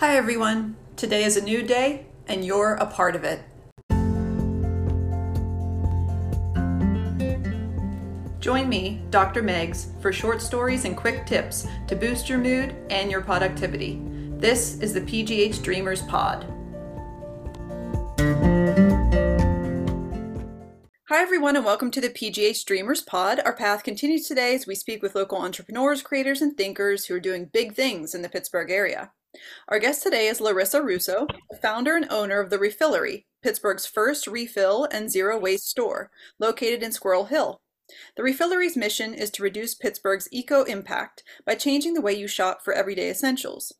Hi, everyone. Today is a new day, and you're a part of it. Join me, Dr. Megs, for short stories and quick tips to boost your mood and your productivity. This is the PGH Dreamers Pod. Hi, everyone, and welcome to the PGH Dreamers Pod. Our path continues today as we speak with local entrepreneurs, creators, and thinkers who are doing big things in the Pittsburgh area. Our guest today is Larissa Russo, founder and owner of The Refillery, Pittsburgh's first refill and zero waste store, located in Squirrel Hill. The Refillery's mission is to reduce Pittsburgh's eco impact by changing the way you shop for everyday essentials.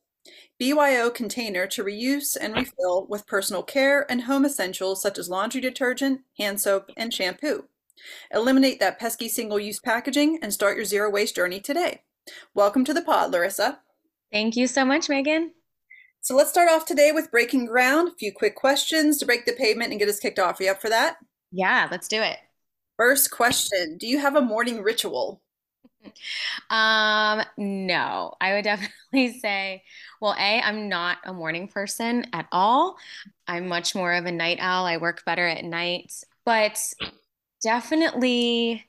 BYO container to reuse and refill with personal care and home essentials such as laundry detergent, hand soap, and shampoo. Eliminate that pesky single use packaging and start your zero waste journey today. Welcome to the pod, Larissa. Thank you so much, Megan. So let's start off today with breaking ground. A few quick questions to break the pavement and get us kicked off. Are you up for that? Yeah, let's do it. First question Do you have a morning ritual? Um, no, I would definitely say, well, A, I'm not a morning person at all. I'm much more of a night owl. I work better at night, but definitely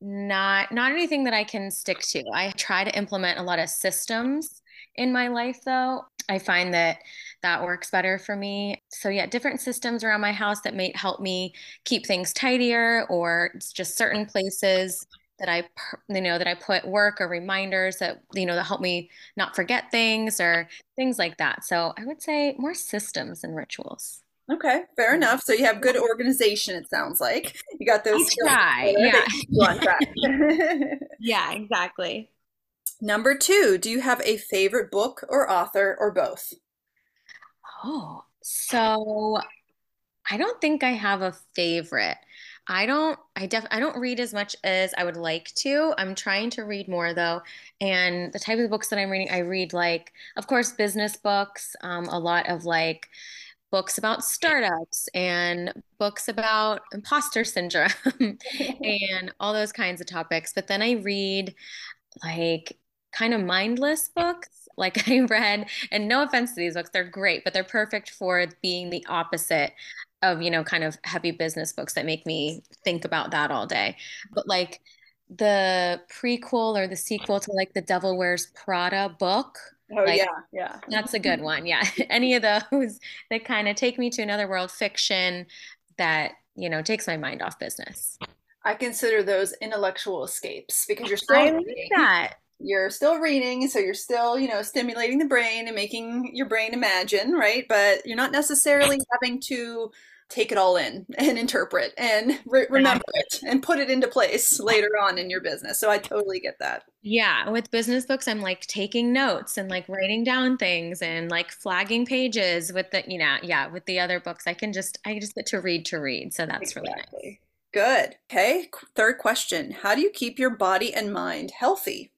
not not anything that I can stick to. I try to implement a lot of systems in my life though. I find that that works better for me. So yeah, different systems around my house that may help me keep things tidier or it's just certain places that I you know that I put work or reminders that you know that help me not forget things or things like that. So I would say more systems and rituals. Okay, fair mm-hmm. enough. So you have good organization. It sounds like you got those. Try, yeah. yeah, exactly. Number two, do you have a favorite book or author or both? Oh, so I don't think I have a favorite. I don't I def I don't read as much as I would like to. I'm trying to read more though. And the type of books that I'm reading, I read like, of course, business books, um, a lot of like books about startups and books about imposter syndrome and all those kinds of topics. But then I read like kind of mindless books. Like I read, and no offense to these books, they're great, but they're perfect for being the opposite of, you know, kind of heavy business books that make me think about that all day. But like the prequel or the sequel to like the Devil Wears Prada book, Oh like, yeah, yeah. That's a good one. Yeah. Any of those that kind of take me to another world fiction that, you know, takes my mind off business. I consider those intellectual escapes because you're still I like that. You're still reading, so you're still, you know, stimulating the brain and making your brain imagine, right? But you're not necessarily having to take it all in and interpret and re- remember it and put it into place later on in your business. So I totally get that. Yeah, with business books, I'm like taking notes and like writing down things and like flagging pages with the, you know, yeah, with the other books, I can just, I just get to read to read. So that's exactly. really nice. Good. Okay. Third question How do you keep your body and mind healthy?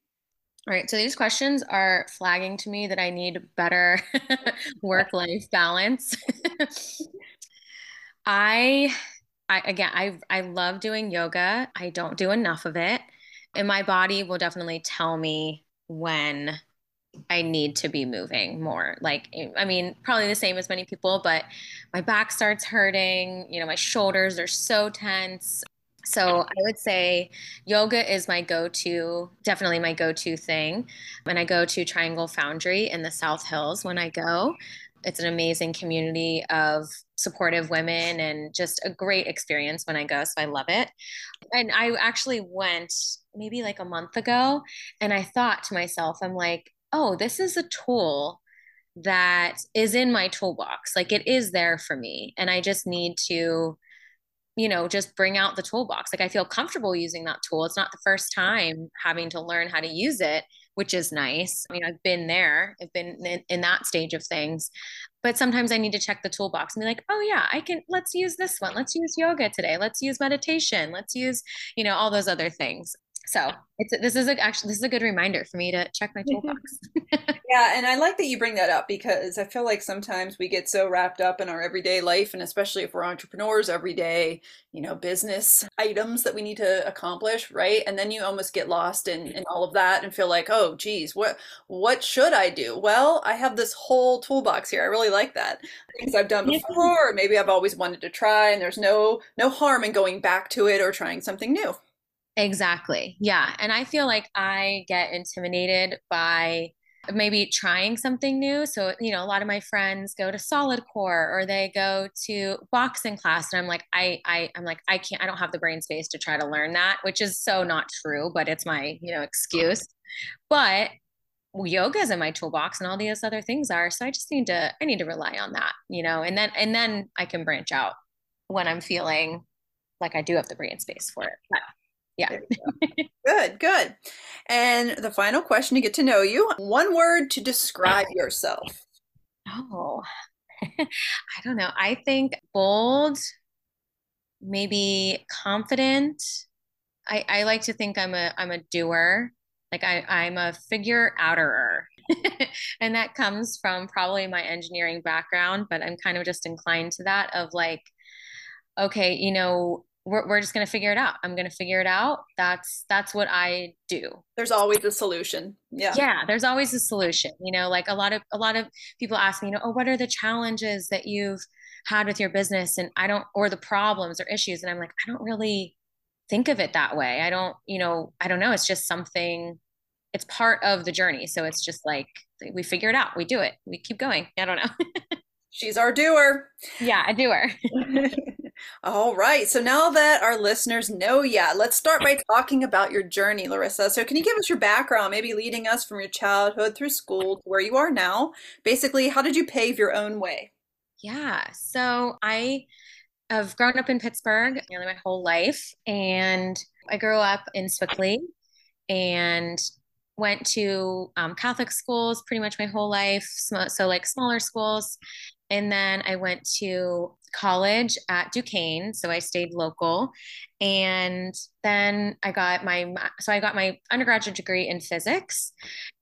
All right, so these questions are flagging to me that I need better work life balance. I I again I I love doing yoga. I don't do enough of it. And my body will definitely tell me when I need to be moving more. Like eh, I mean, probably the same as many people, but my back starts hurting, you know, my shoulders are so tense. So I would say yoga is my go-to, definitely my go-to thing. And I go to Triangle Foundry in the South Hills when I go. It's an amazing community of supportive women and just a great experience when I go. So I love it. And I actually went maybe like a month ago and I thought to myself, I'm like, oh, this is a tool that is in my toolbox. Like it is there for me. And I just need to you know, just bring out the toolbox. Like I feel comfortable using that tool. It's not the first time having to learn how to use it, which is nice. I mean, I've been there, I've been in, in, that stage of things. But sometimes I need to check the toolbox and be like, oh, yeah, I can, let's use this one. Let's use yoga today. Let's use meditation. Let's use, you know, all those other things. So it's this is a, actually this is a good reminder for me to check my mm-hmm. toolbox. Yeah, and I like that you bring that up because I feel like sometimes we get so wrapped up in our everyday life, and especially if we're entrepreneurs, everyday, you know, business items that we need to accomplish, right? And then you almost get lost in, in all of that and feel like, oh, geez, what what should I do? Well, I have this whole toolbox here. I really like that. Things I've done before, or maybe I've always wanted to try, and there's no no harm in going back to it or trying something new. Exactly. Yeah. And I feel like I get intimidated by maybe trying something new. So, you know, a lot of my friends go to solid core or they go to boxing class and I'm like I I I'm like I can't I don't have the brain space to try to learn that, which is so not true, but it's my, you know, excuse. But yoga is in my toolbox and all these other things are. So I just need to I need to rely on that, you know, and then and then I can branch out when I'm feeling like I do have the brain space for it. But yeah. good, good. And the final question to get to know you one word to describe yourself. Oh, I don't know. I think bold, maybe confident. I, I like to think I'm a I'm a doer. Like I, I'm a figure outerer. and that comes from probably my engineering background, but I'm kind of just inclined to that of like, okay, you know, we're, we're just going to figure it out. I'm going to figure it out. That's that's what i do. There's always a solution. Yeah. Yeah there's always a solution you know like a lot of a lot of people ask me you know oh what are the challenges that you've had with your business and i don't or the problems or issues? And i'm like i don't really think of it that way. I don't you know i don't know. It's just something it's part of the journey. So it's just like we figure it out. We do it. We keep going. I don't know. She's our doer. Yeah a doer All right. So now that our listeners know yeah, let's start by talking about your journey, Larissa. So can you give us your background, maybe leading us from your childhood through school to where you are now? Basically, how did you pave your own way? Yeah. So I have grown up in Pittsburgh nearly my whole life. And I grew up in Sewickley and went to um, Catholic schools pretty much my whole life. So, so like smaller schools. And then I went to college at Duquesne, so I stayed local. And then I got my so I got my undergraduate degree in physics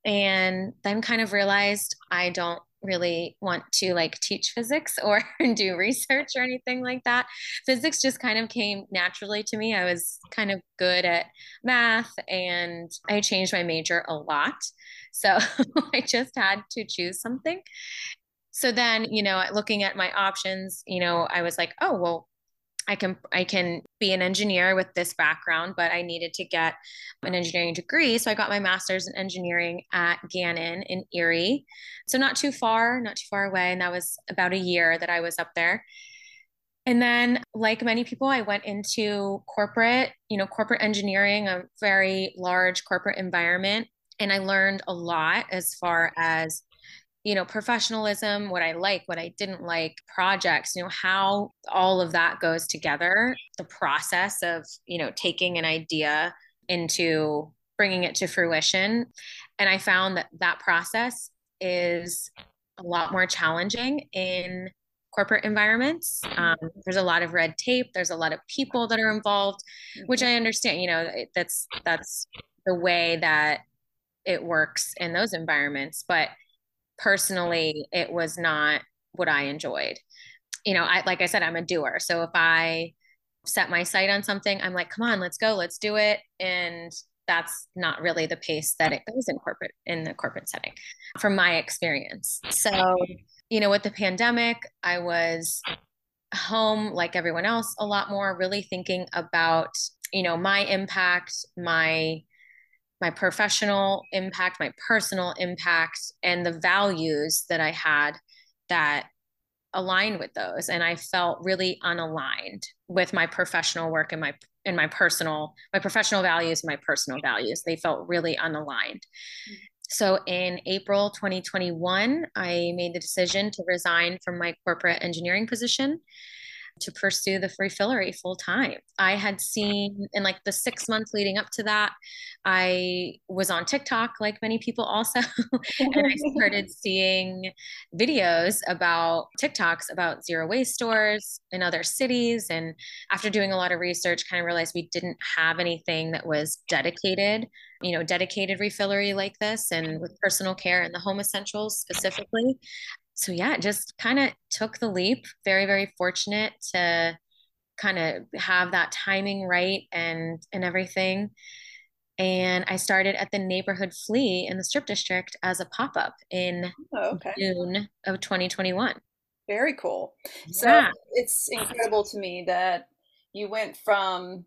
and then kind of realized I don't really want to like teach physics or do research or anything like that. Physics just kind of came naturally to me. I was kind of good at math and I changed my major a lot. So I just had to choose something so then you know looking at my options you know i was like oh well i can i can be an engineer with this background but i needed to get an engineering degree. So i got my master's in engineering at gannon in erie. So not too far not too far away and that was about a year that i was up there. And then like many people i went into corporate you know corporate engineering a very large corporate environment and i learned a lot as far as you know professionalism what i like what i didn't like projects you know how all of that goes together the process of you know taking an idea into bringing it to fruition. And i found that that process is a lot more challenging in corporate environments. Um, there's a lot of red tape there's a lot of people that are involved which i understand you know that's that's the way that it works in those environments. But personally it was not what I enjoyed. You know, I like I said, I'm a doer. So if I set my sight on something, I'm like, come on, let's go, let's do it. And that's not really the pace that it goes in corporate in the corporate setting from my experience. So, you know, with the pandemic, I was home like everyone else a lot more, really thinking about, you know, my impact, my my professional impact, my personal impact, and the values that I had that aligned with those. And I felt really unaligned with my professional work and my and my personal, my professional values and my personal values. They felt really unaligned. So in April 2021, I made the decision to resign from my corporate engineering position. To pursue the refillery full time. I had seen in like the six months leading up to that, I was on TikTok, like many people also, and I started seeing videos about TikToks about zero waste stores in other cities. And after doing a lot of research, kind of realized we didn't have anything that was dedicated, you know, dedicated refillery like this and with personal care and the home essentials specifically so yeah, just kind of took the leap. Very, very fortunate to kind of have that timing right and and everything. And I started at the neighborhood flea in the strip district as a pop-up in oh, okay. June of 2021. Very cool. So yeah. it's incredible to me that you went from,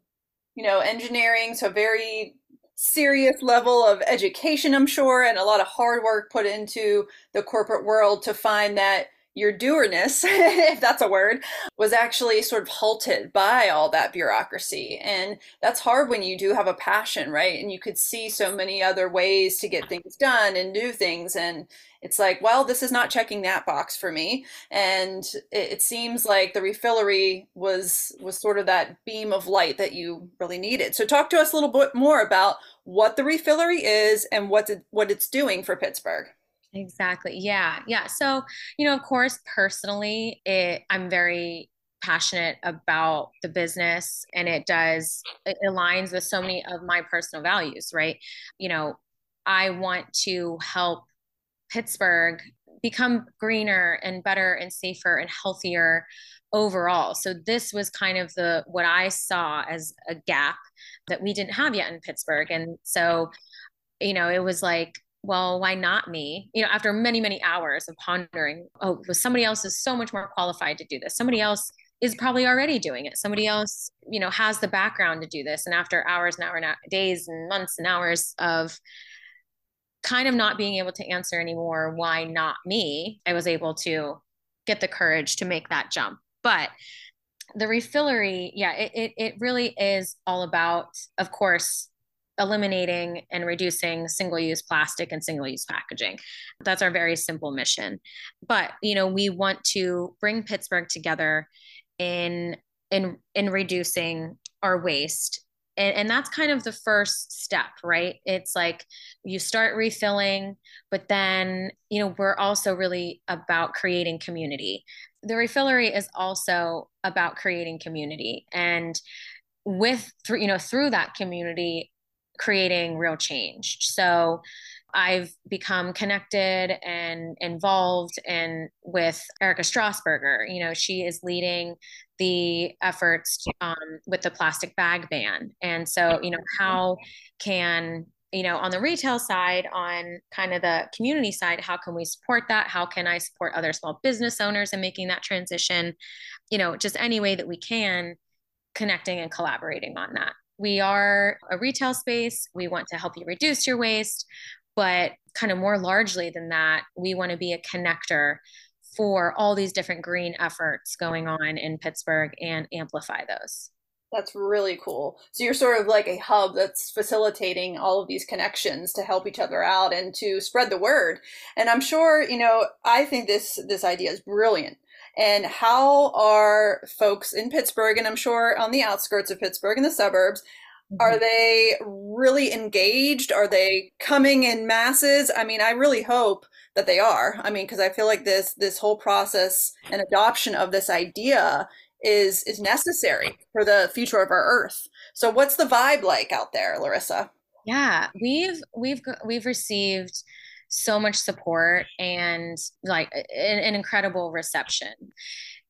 you know, engineering, so very serious level of education, I'm sure, and a lot of hard work put into the corporate world to find that your doerness, if that's a word, was actually sort of halted by all that bureaucracy. And that's hard when you do have a passion, right? And you could see so many other ways to get things done and do things. And it's like, well, this is not checking that box for me. And it, it seems like the refillery was was sort of that beam of light that you really needed. So talk to us a little bit more about what the refillery is and what it, what it's doing for Pittsburgh. Exactly. Yeah. Yeah. So, you know, of course, personally, it, I'm very passionate about the business and it does, it aligns with so many of my personal values, right? You know, I want to help Pittsburgh become greener and better and safer and healthier overall. So this was kind of the what I saw as a gap that we didn't have yet in Pittsburgh. And so, you know, it was like well, why not me? You know, after many, many hours of pondering, oh, was somebody else is so much more qualified to do this. Somebody else is probably already doing it. Somebody else, you know, has the background to do this. And after hours and hours and days and months and hours of kind of not being able to answer anymore, why not me? I was able to get the courage to make that jump. But the refillery, yeah, it, it, it really is all about, of course, eliminating and reducing single-use plastic and single-use packaging. That's our very simple mission. But, you know, we want to bring Pittsburgh together in in in reducing our waste and, and, that's kind of the first step right? It's like you start refilling but then you know we're also really about creating community. The refillery is also about creating community. And with through you know through that community creating real change. So I've become connected and involved and with Erika Strassburger. You know, she is leading the efforts um, with the plastic bag ban. And so, you know, how can you know on the retail side on kind of the community side how can we support that how can i support other small business owners in making that transition you know just any way that we can connecting and collaborating on that we are a retail space. We want to help you reduce your waste, but kind of more largely than that, we want to be a connector for all these different green efforts going on in Pittsburgh and amplify those. That's really cool. So you're sort of like a hub that's facilitating all of these connections to help each other out and to spread the word. And I'm sure, you know, I think this this idea is brilliant and how are folks in Pittsburgh, and I'm sure on the outskirts of Pittsburgh and the suburbs, mm-hmm. are they really engaged? Are they coming in masses? I mean, I really hope that they are. I mean, because I feel like this this whole process and adoption of this idea is is necessary for the future of our Earth. So, what's the vibe like out there, Larissa? Yeah, we've we've we've received so much support and like an, incredible reception.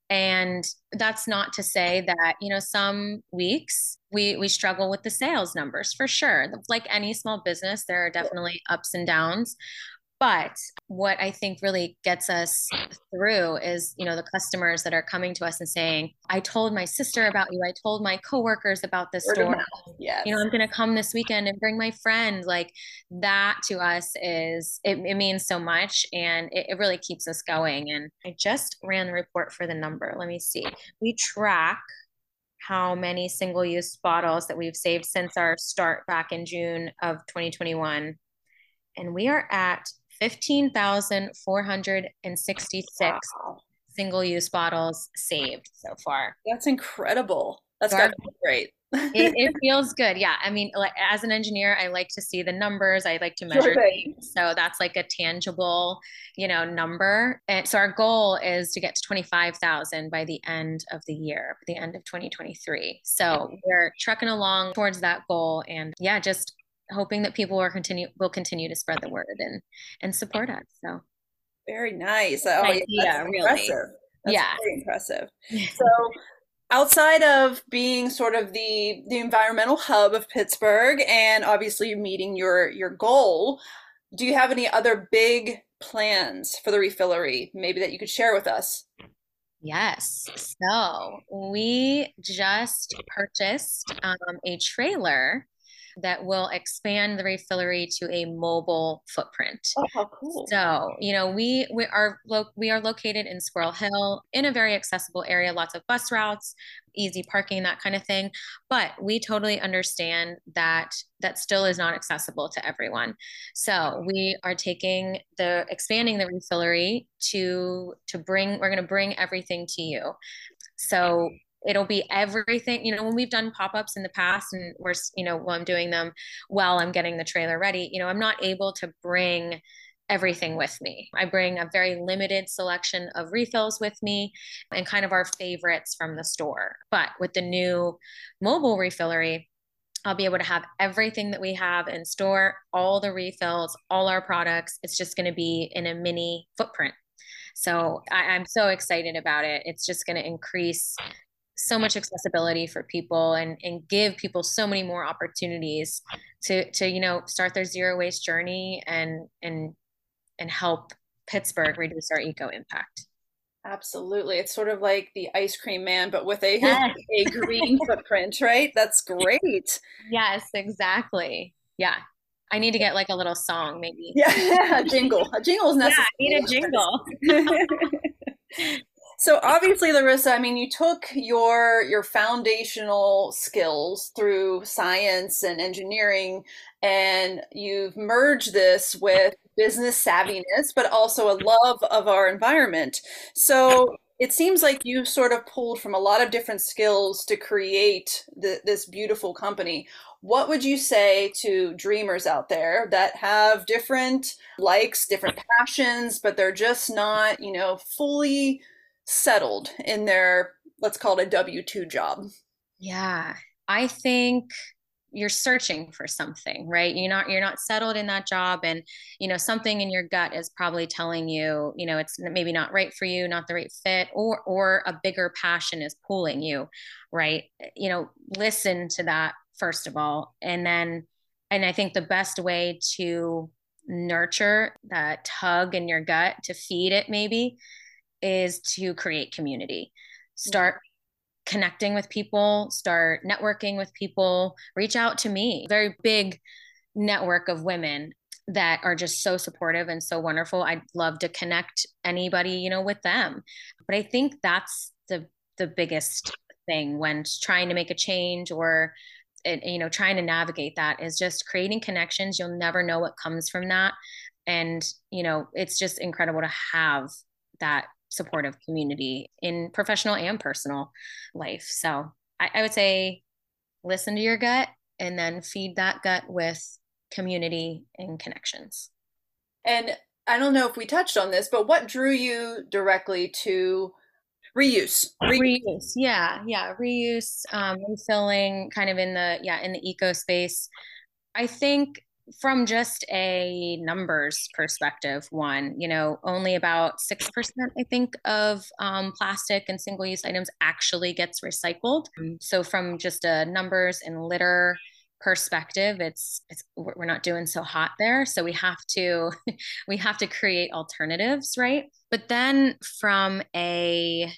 And that's not to say that, you know, some weeks we we struggle with the sales numbers for sure. Like any small business, there are definitely ups and downs. But what I think really gets us through is, you know, the customers that are coming to us and saying, I told my sister about you. I told my coworkers about this Word store. Yes. You know, I'm going to come this weekend and bring my friend. Like that to us is, it, it means so much and it, it really keeps us going. And I just ran the report for the number. Let me see. We track how many single use bottles that we've saved since our start back in June of 2021. And we are at 15,466 wow. single use bottles saved so far. That's incredible. That's got to be great. it, it, feels good. Yeah. I mean, like as an engineer, I like to see the numbers. I like to measure sure things. So that's like a tangible, you know, number. And so our goal is to get to 25,000 by the end of the year, the end of 2023. So we're trucking along towards that goal and yeah, just hoping that people will continue will continue to spread the word and and support us. So very nice. Oh, yeah, yeah really. Impressive. That's yeah. very impressive. So outside of being sort of the the environmental hub of Pittsburgh and obviously meeting your your goal, do you have any other big plans for the refillery maybe that you could share with us? Yes. So we just purchased um, a trailer that will expand the refillery to a mobile footprint. Oh, how cool! So you know we we are lo- we are located in Squirrel Hill in a very accessible area, lots of bus routes, easy parking, that kind of thing. But we totally understand that that still is not accessible to everyone. So we are taking the expanding the refillery to to bring. We're going to bring everything to you. So it'll be everything you know when we've done pop-ups in the past and we're you know while i'm doing them while i'm getting the trailer ready you know i'm not able to bring everything with me i bring a very limited selection of refills with me and kind of our favorites from the store but with the new mobile refillery I'll be able to have everything that we have in store, all the refills, all our products. It's just going to be in a mini footprint. So I, am so excited about it. It's just going to increase so much accessibility for people and and give people so many more opportunities to to you know start their zero waste journey and and and help Pittsburgh reduce our eco impact. Absolutely. It's sort of like the ice cream man, but with a, yes. a green footprint, right? That's great. Yes, exactly. Yeah. I need to get like a little song, maybe. Yeah, a jingle. A jingle is necessary. Yeah, I need a jingle. So obviously, Larissa, I mean, you took your your foundational skills through science and engineering, and you've merged this with business savviness, but also a love of our environment. So it seems like you sort of pulled from a lot of different skills to create the, this beautiful company. What would you say to dreamers out there that have different likes, different passions, but they're just not, you know, fully settled in their let's call it a W2 job? Yeah. I think you're searching for something right you're not you're not settled in that job and you know something in your gut is probably telling you you know it's maybe not right for you not the right fit or or a bigger passion is pulling you right you know listen to that first of all and then and i think the best way to nurture that tug in your gut to feed it maybe is to create community. Mm-hmm. Start connecting with people, start networking with people, reach out to me. Very big network of women that are just so supportive and so wonderful. I'd love to connect anybody, you know, with them. But I think that's the the biggest thing when trying to make a change or you know trying to navigate that is just creating connections you'll never know what comes from that and you know it's just incredible to have that supportive community in professional and personal life. So I, I would say listen to your gut and then feed that gut with community and connections. And I don't know if we touched on this, but what drew you directly to reuse? Reuse, reuse. yeah, yeah, reuse, um, refilling, kind of in the yeah in the eco space. I think from just a numbers perspective, one, you know, only about 6%, I think, of um, plastic and single use items actually gets recycled. So, from just a numbers and litter perspective it's it's we're not doing so hot there. So we have to we have to create alternatives right? But then from a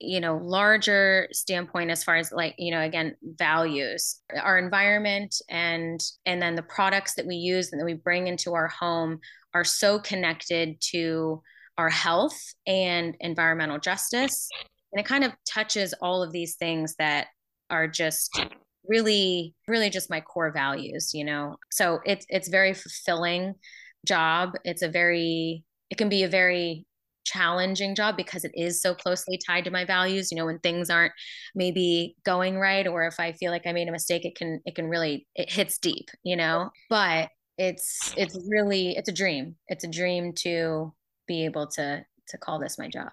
you know larger standpoint as far as like you know again values our environment and and then the products that we use and that we bring into our home are so connected to our health and environmental justice. And it kind of touches all of these things that are just really really just my core values you know? So it's it's very fulfilling job. It's a very it can be a very challenging job because it is so closely tied to my values you know when things aren't maybe going right or if i feel like i made a mistake it can it can really it hits deep you know but it's it's really it's a dream it's a dream to be able to to call this my job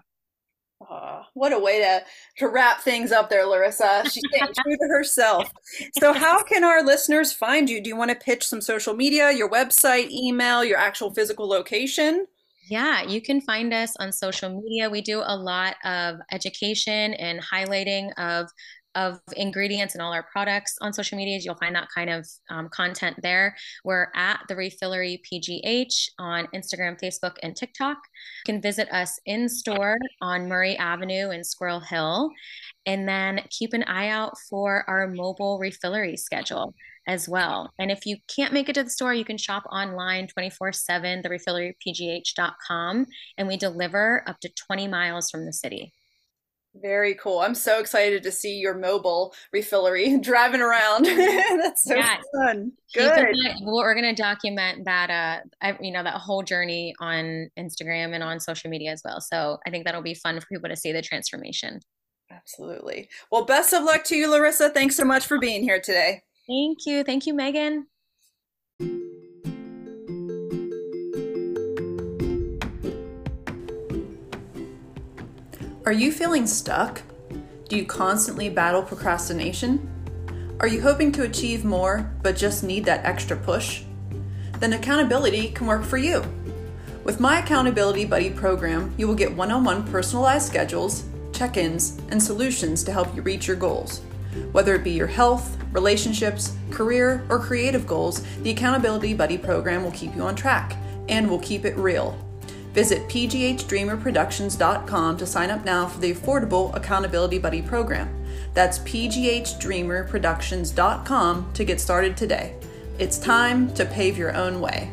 Oh, what a way to to wrap things up there, Larissa. She's staying true to herself. So, how can our listeners find you? Do you want to pitch some social media, your website, email, your actual physical location? Yeah, you can find us on social media. We do a lot of education and highlighting of of ingredients in all our products on social medias. You'll find that kind of um, content there. We're at the Refillery PGH on Instagram, Facebook, and TikTok. You can visit us in store on Murray Avenue in Squirrel Hill. And then keep an eye out for our mobile refillery schedule as well. And if you can't make it to the store, you can shop online 24 7, therefillerypgh.com, and we deliver up to 20 miles from the city. Very cool. I'm so excited to see your mobile refillery driving around. That's so yeah. fun. Good. we're going to document that, uh, you know, that whole journey on Instagram and on social media as well. So I think that'll be fun for people to see the transformation. Absolutely. Well, best of luck to you, Larissa. Thanks so much for being here today. Thank you. Thank you, Megan. Are you feeling stuck? Do you constantly battle procrastination? Are you hoping to achieve more but just need that extra push? Then accountability can work for you. With my Accountability Buddy program, you will get one on one personalized schedules, check ins, and solutions to help you reach your goals. Whether it be your health, relationships, career, or creative goals, the Accountability Buddy program will keep you on track and will keep it real Visit pghdreamerproductions.com to sign up now for the affordable Accountability Buddy program. That's pghdreamerproductions.com to get started today. It's time to pave your own way.